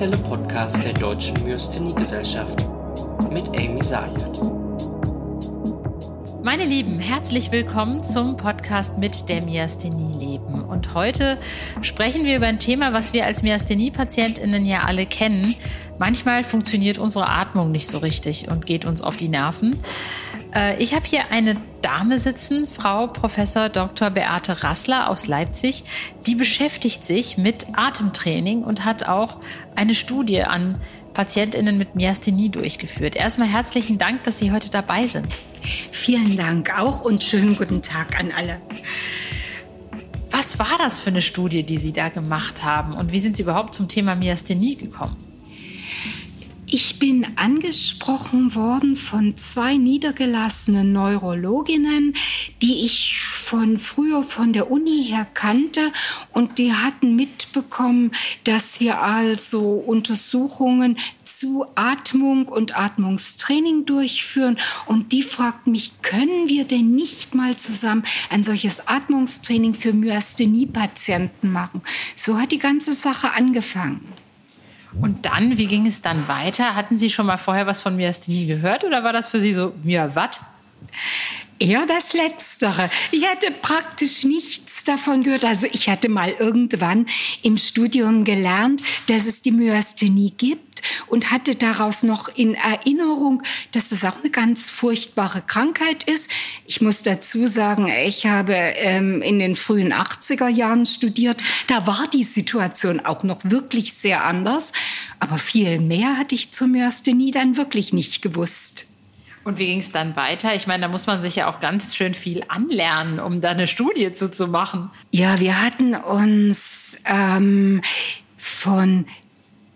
offizielle Podcast der Deutschen Myasthenie-Gesellschaft mit Amy Sayed. Meine Lieben, herzlich willkommen zum Podcast mit der Myasthenie leben. Und heute sprechen wir über ein Thema, was wir als Myasthenie-PatientInnen ja alle kennen. Manchmal funktioniert unsere Atmung nicht so richtig und geht uns auf die Nerven. Äh, ich habe hier eine Dame sitzen, Frau Professor Dr. Beate Rassler aus Leipzig. Die beschäftigt sich mit Atemtraining und hat auch eine Studie an PatientInnen mit Myasthenie durchgeführt. Erstmal herzlichen Dank, dass Sie heute dabei sind. Vielen Dank auch und schönen guten Tag an alle. Was war das für eine Studie, die Sie da gemacht haben und wie sind Sie überhaupt zum Thema Myasthenie gekommen? Ich bin angesprochen worden von zwei niedergelassenen Neurologinnen, die ich von früher von der Uni her kannte und die hatten mitbekommen, dass wir also Untersuchungen zu Atmung und Atmungstraining durchführen. Und die fragt mich, können wir denn nicht mal zusammen ein solches Atmungstraining für Myasthenie-Patienten machen? So hat die ganze Sache angefangen. Und dann, wie ging es dann weiter? Hatten Sie schon mal vorher was von Myasthenie gehört oder war das für Sie so, ja, was? Eher das Letztere. Ich hatte praktisch nichts davon gehört. Also ich hatte mal irgendwann im Studium gelernt, dass es die Myasthenie gibt und hatte daraus noch in Erinnerung, dass das auch eine ganz furchtbare Krankheit ist. Ich muss dazu sagen, ich habe ähm, in den frühen 80er Jahren studiert. Da war die Situation auch noch wirklich sehr anders. Aber viel mehr hatte ich zur Myasthenie dann wirklich nicht gewusst. Und wie ging es dann weiter? Ich meine, da muss man sich ja auch ganz schön viel anlernen, um da eine Studie zu, zu machen. Ja, wir hatten uns ähm, von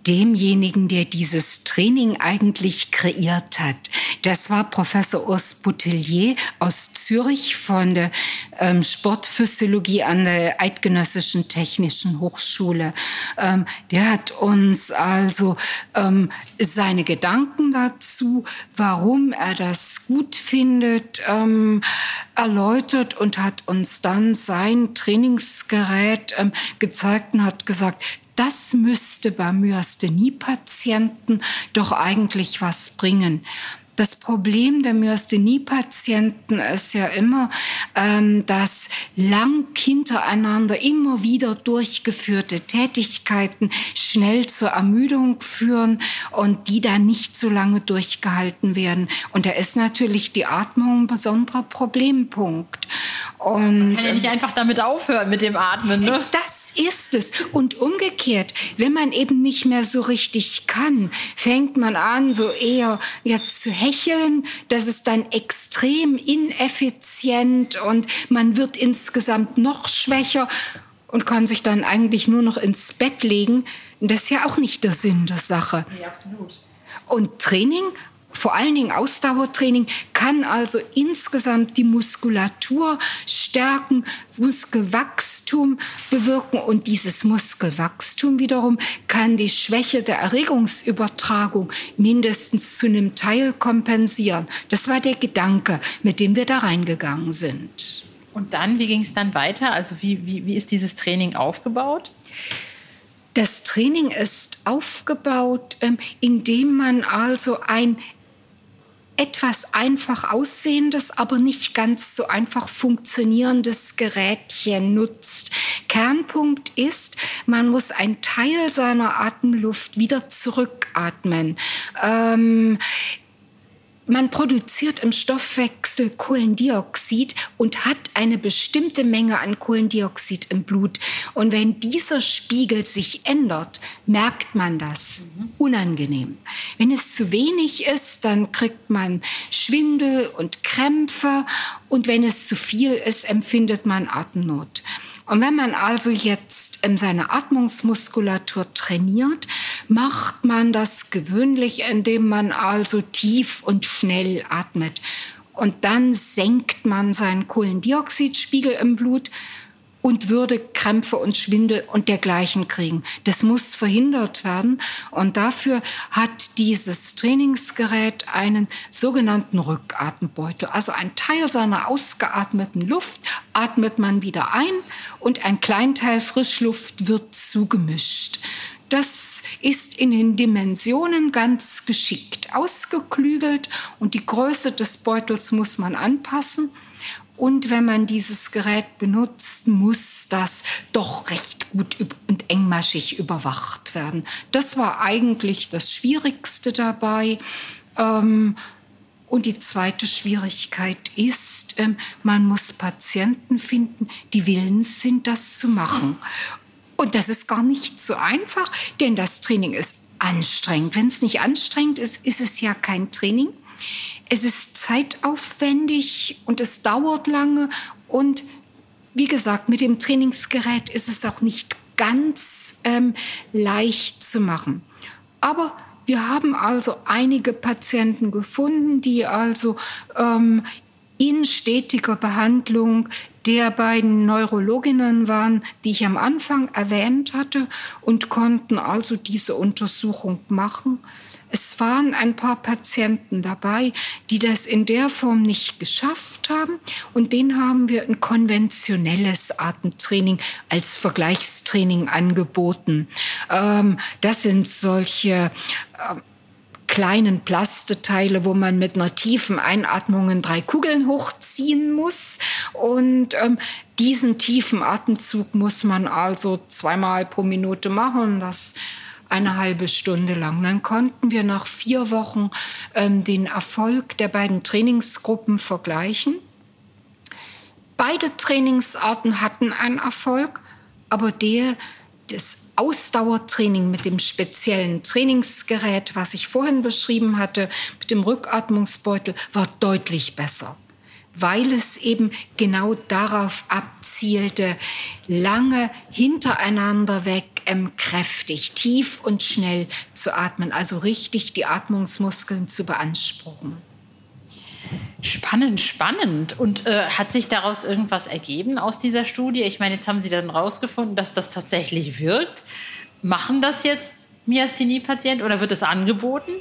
demjenigen, der dieses Training eigentlich kreiert hat. Das war Professor Urs Boutellier aus Zürich von der ähm, Sportphysiologie an der Eidgenössischen Technischen Hochschule. Ähm, der hat uns also ähm, seine Gedanken dazu, warum er das gut findet, ähm, erläutert und hat uns dann sein Trainingsgerät ähm, gezeigt und hat gesagt, das müsste bei Myasthenie-Patienten doch eigentlich was bringen. Das Problem der Myasthenie-Patienten ist ja immer, ähm, dass lang hintereinander immer wieder durchgeführte Tätigkeiten schnell zur Ermüdung führen und die dann nicht so lange durchgehalten werden. Und da ist natürlich die Atmung ein besonderer Problempunkt. Und, Man kann ja nicht einfach damit aufhören mit dem Atmen. Ne? Das ist es. Und umgekehrt, wenn man eben nicht mehr so richtig kann, fängt man an, so eher ja, zu hecheln. Das ist dann extrem ineffizient und man wird insgesamt noch schwächer und kann sich dann eigentlich nur noch ins Bett legen. Das ist ja auch nicht der Sinn der Sache. Ja, absolut. Und Training vor allen Dingen Ausdauertraining kann also insgesamt die Muskulatur stärken, Muskelwachstum bewirken und dieses Muskelwachstum wiederum kann die Schwäche der Erregungsübertragung mindestens zu einem Teil kompensieren. Das war der Gedanke, mit dem wir da reingegangen sind. Und dann, wie ging es dann weiter? Also wie, wie, wie ist dieses Training aufgebaut? Das Training ist aufgebaut, ähm, indem man also ein etwas einfach aussehendes, aber nicht ganz so einfach funktionierendes Gerätchen nutzt. Kernpunkt ist, man muss einen Teil seiner Atemluft wieder zurückatmen. Ähm, man produziert im Stoffwechsel Kohlendioxid und hat eine bestimmte Menge an Kohlendioxid im Blut. Und wenn dieser Spiegel sich ändert, merkt man das. Unangenehm. Wenn es zu wenig ist, dann kriegt man Schwindel und Krämpfe. Und wenn es zu viel ist, empfindet man Atemnot. Und wenn man also jetzt seine Atmungsmuskulatur trainiert, macht man das gewöhnlich, indem man also tief und schnell atmet. Und dann senkt man seinen Kohlendioxidspiegel im Blut und würde Krämpfe und Schwindel und dergleichen kriegen. Das muss verhindert werden. Und dafür hat dieses Trainingsgerät einen sogenannten Rückatembeutel. Also ein Teil seiner ausgeatmeten Luft atmet man wieder ein und ein Kleinteil Frischluft wird zugemischt. Das ist in den Dimensionen ganz geschickt ausgeklügelt und die Größe des Beutels muss man anpassen. Und wenn man dieses Gerät benutzt, muss das doch recht gut und engmaschig überwacht werden. Das war eigentlich das Schwierigste dabei. Ähm, und die zweite Schwierigkeit ist, ähm, man muss Patienten finden, die willens sind, das zu machen. Und das ist gar nicht so einfach, denn das Training ist anstrengend. Wenn es nicht anstrengend ist, ist es ja kein Training. Es ist zeitaufwendig und es dauert lange. Und wie gesagt, mit dem Trainingsgerät ist es auch nicht ganz ähm, leicht zu machen. Aber wir haben also einige Patienten gefunden, die also ähm, in stetiger Behandlung der beiden Neurologinnen waren, die ich am Anfang erwähnt hatte und konnten also diese Untersuchung machen. Es waren ein paar Patienten dabei, die das in der Form nicht geschafft haben. Und denen haben wir ein konventionelles Atemtraining als Vergleichstraining angeboten. Ähm, das sind solche äh, kleinen Plasteteile, wo man mit einer tiefen Einatmung drei Kugeln hochziehen muss. Und ähm, diesen tiefen Atemzug muss man also zweimal pro Minute machen. Das eine halbe Stunde lang. Dann konnten wir nach vier Wochen ähm, den Erfolg der beiden Trainingsgruppen vergleichen. Beide Trainingsarten hatten einen Erfolg, aber der des Ausdauertraining mit dem speziellen Trainingsgerät, was ich vorhin beschrieben hatte, mit dem Rückatmungsbeutel, war deutlich besser weil es eben genau darauf abzielte, lange hintereinander weg, ähm, kräftig, tief und schnell zu atmen, also richtig die Atmungsmuskeln zu beanspruchen. Spannend, spannend. Und äh, hat sich daraus irgendwas ergeben aus dieser Studie? Ich meine, jetzt haben Sie dann rausgefunden, dass das tatsächlich wirkt. Machen das jetzt Myasthenie-Patienten oder wird es angeboten?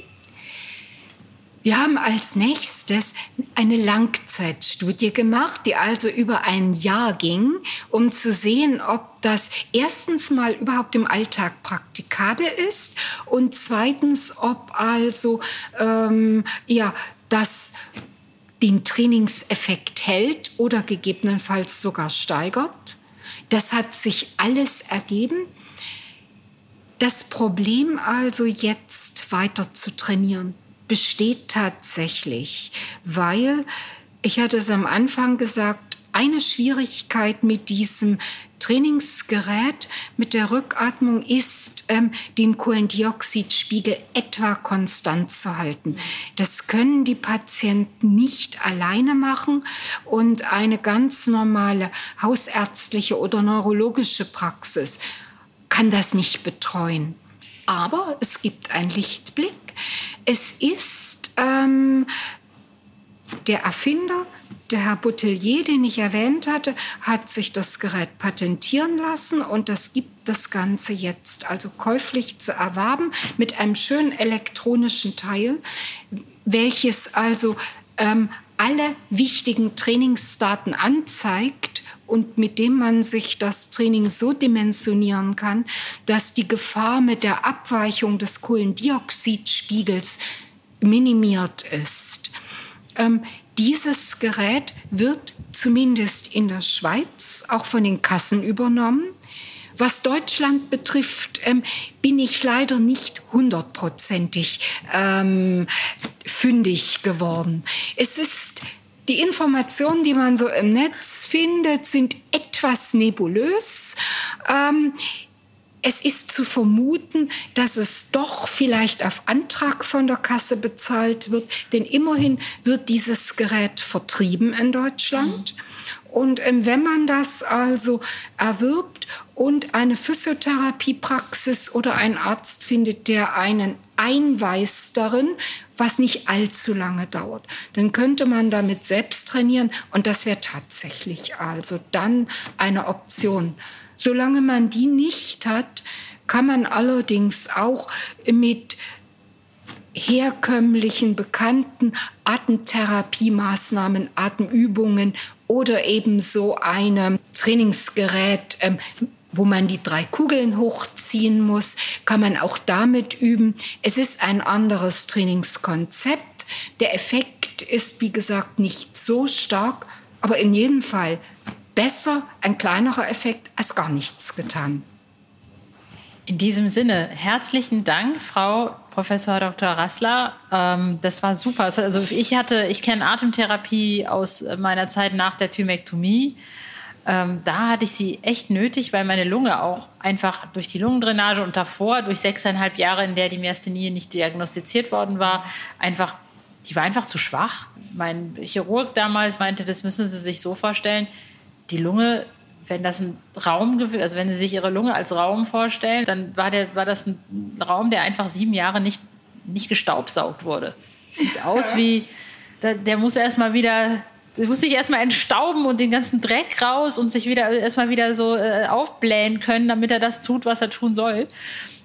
Wir haben als nächstes eine Langzeitstudie gemacht, die also über ein Jahr ging, um zu sehen, ob das erstens mal überhaupt im Alltag praktikabel ist und zweitens, ob also ähm, ja das den Trainingseffekt hält oder gegebenenfalls sogar steigert. Das hat sich alles ergeben. Das Problem also jetzt weiter zu trainieren besteht tatsächlich, weil ich hatte es am Anfang gesagt, eine Schwierigkeit mit diesem Trainingsgerät, mit der Rückatmung ist, ähm, den Kohlendioxidspiegel etwa konstant zu halten. Das können die Patienten nicht alleine machen und eine ganz normale hausärztliche oder neurologische Praxis kann das nicht betreuen. Aber es gibt einen Lichtblick. Es ist ähm, der Erfinder, der Herr Boutelier, den ich erwähnt hatte, hat sich das Gerät patentieren lassen und das gibt das Ganze jetzt also käuflich zu erwerben mit einem schönen elektronischen Teil, welches also ähm, alle wichtigen Trainingsdaten anzeigt und mit dem man sich das Training so dimensionieren kann, dass die Gefahr mit der Abweichung des Kohlendioxidspiegels minimiert ist. Ähm, dieses Gerät wird zumindest in der Schweiz auch von den Kassen übernommen. Was Deutschland betrifft, ähm, bin ich leider nicht hundertprozentig ähm, fündig geworden. Es ist die Informationen, die man so im Netz findet, sind etwas nebulös. Ähm, es ist zu vermuten, dass es doch vielleicht auf Antrag von der Kasse bezahlt wird, denn immerhin wird dieses Gerät vertrieben in Deutschland. Und ähm, wenn man das also erwirbt und eine Physiotherapiepraxis oder ein Arzt findet, der einen einweist darin, was nicht allzu lange dauert, dann könnte man damit selbst trainieren und das wäre tatsächlich also dann eine Option. Solange man die nicht hat, kann man allerdings auch mit herkömmlichen, bekannten Atemtherapiemaßnahmen, Atemübungen oder eben so einem Trainingsgerät ähm, wo man die drei Kugeln hochziehen muss, kann man auch damit üben. Es ist ein anderes Trainingskonzept. Der Effekt ist, wie gesagt, nicht so stark, aber in jedem Fall besser, ein kleinerer Effekt, als gar nichts getan. In diesem Sinne, herzlichen Dank, Frau Professor Dr. Rassler. Ähm, das war super. Also ich hatte, ich kenne Atemtherapie aus meiner Zeit nach der Thymektomie. Ähm, da hatte ich sie echt nötig, weil meine Lunge auch einfach durch die Lungendrainage und davor, durch sechseinhalb Jahre, in der die Myasthenie nicht diagnostiziert worden war, einfach, die war einfach zu schwach. Mein Chirurg damals meinte, das müssen Sie sich so vorstellen, die Lunge wenn das ein Raum, also wenn Sie sich Ihre Lunge als Raum vorstellen, dann war, der, war das ein Raum, der einfach sieben Jahre nicht, nicht gestaubsaugt wurde. Sieht aus wie, der, der muss erstmal wieder, der muss sich erstmal entstauben und den ganzen Dreck raus und sich wieder erstmal wieder so äh, aufblähen können, damit er das tut, was er tun soll.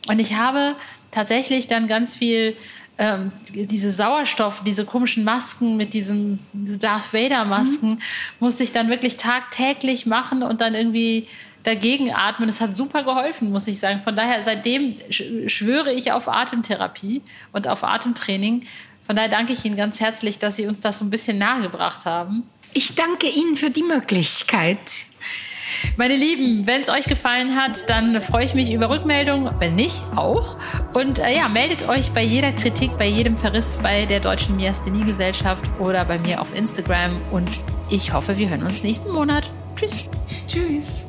Und ich habe tatsächlich dann ganz viel ähm, diese Sauerstoff, diese komischen Masken mit diesem Darth Vader Masken, mhm. musste ich dann wirklich tagtäglich machen und dann irgendwie dagegen atmen. Das hat super geholfen, muss ich sagen. Von daher, seitdem schwöre ich auf Atemtherapie und auf Atemtraining. Von daher danke ich Ihnen ganz herzlich, dass Sie uns das so ein bisschen nahegebracht haben. Ich danke Ihnen für die Möglichkeit. Meine Lieben, wenn es euch gefallen hat, dann freue ich mich über Rückmeldungen, wenn nicht, auch. Und äh, ja, meldet euch bei jeder Kritik, bei jedem Verriss bei der Deutschen Myasthenie-Gesellschaft oder bei mir auf Instagram. Und ich hoffe, wir hören uns nächsten Monat. Tschüss. Tschüss.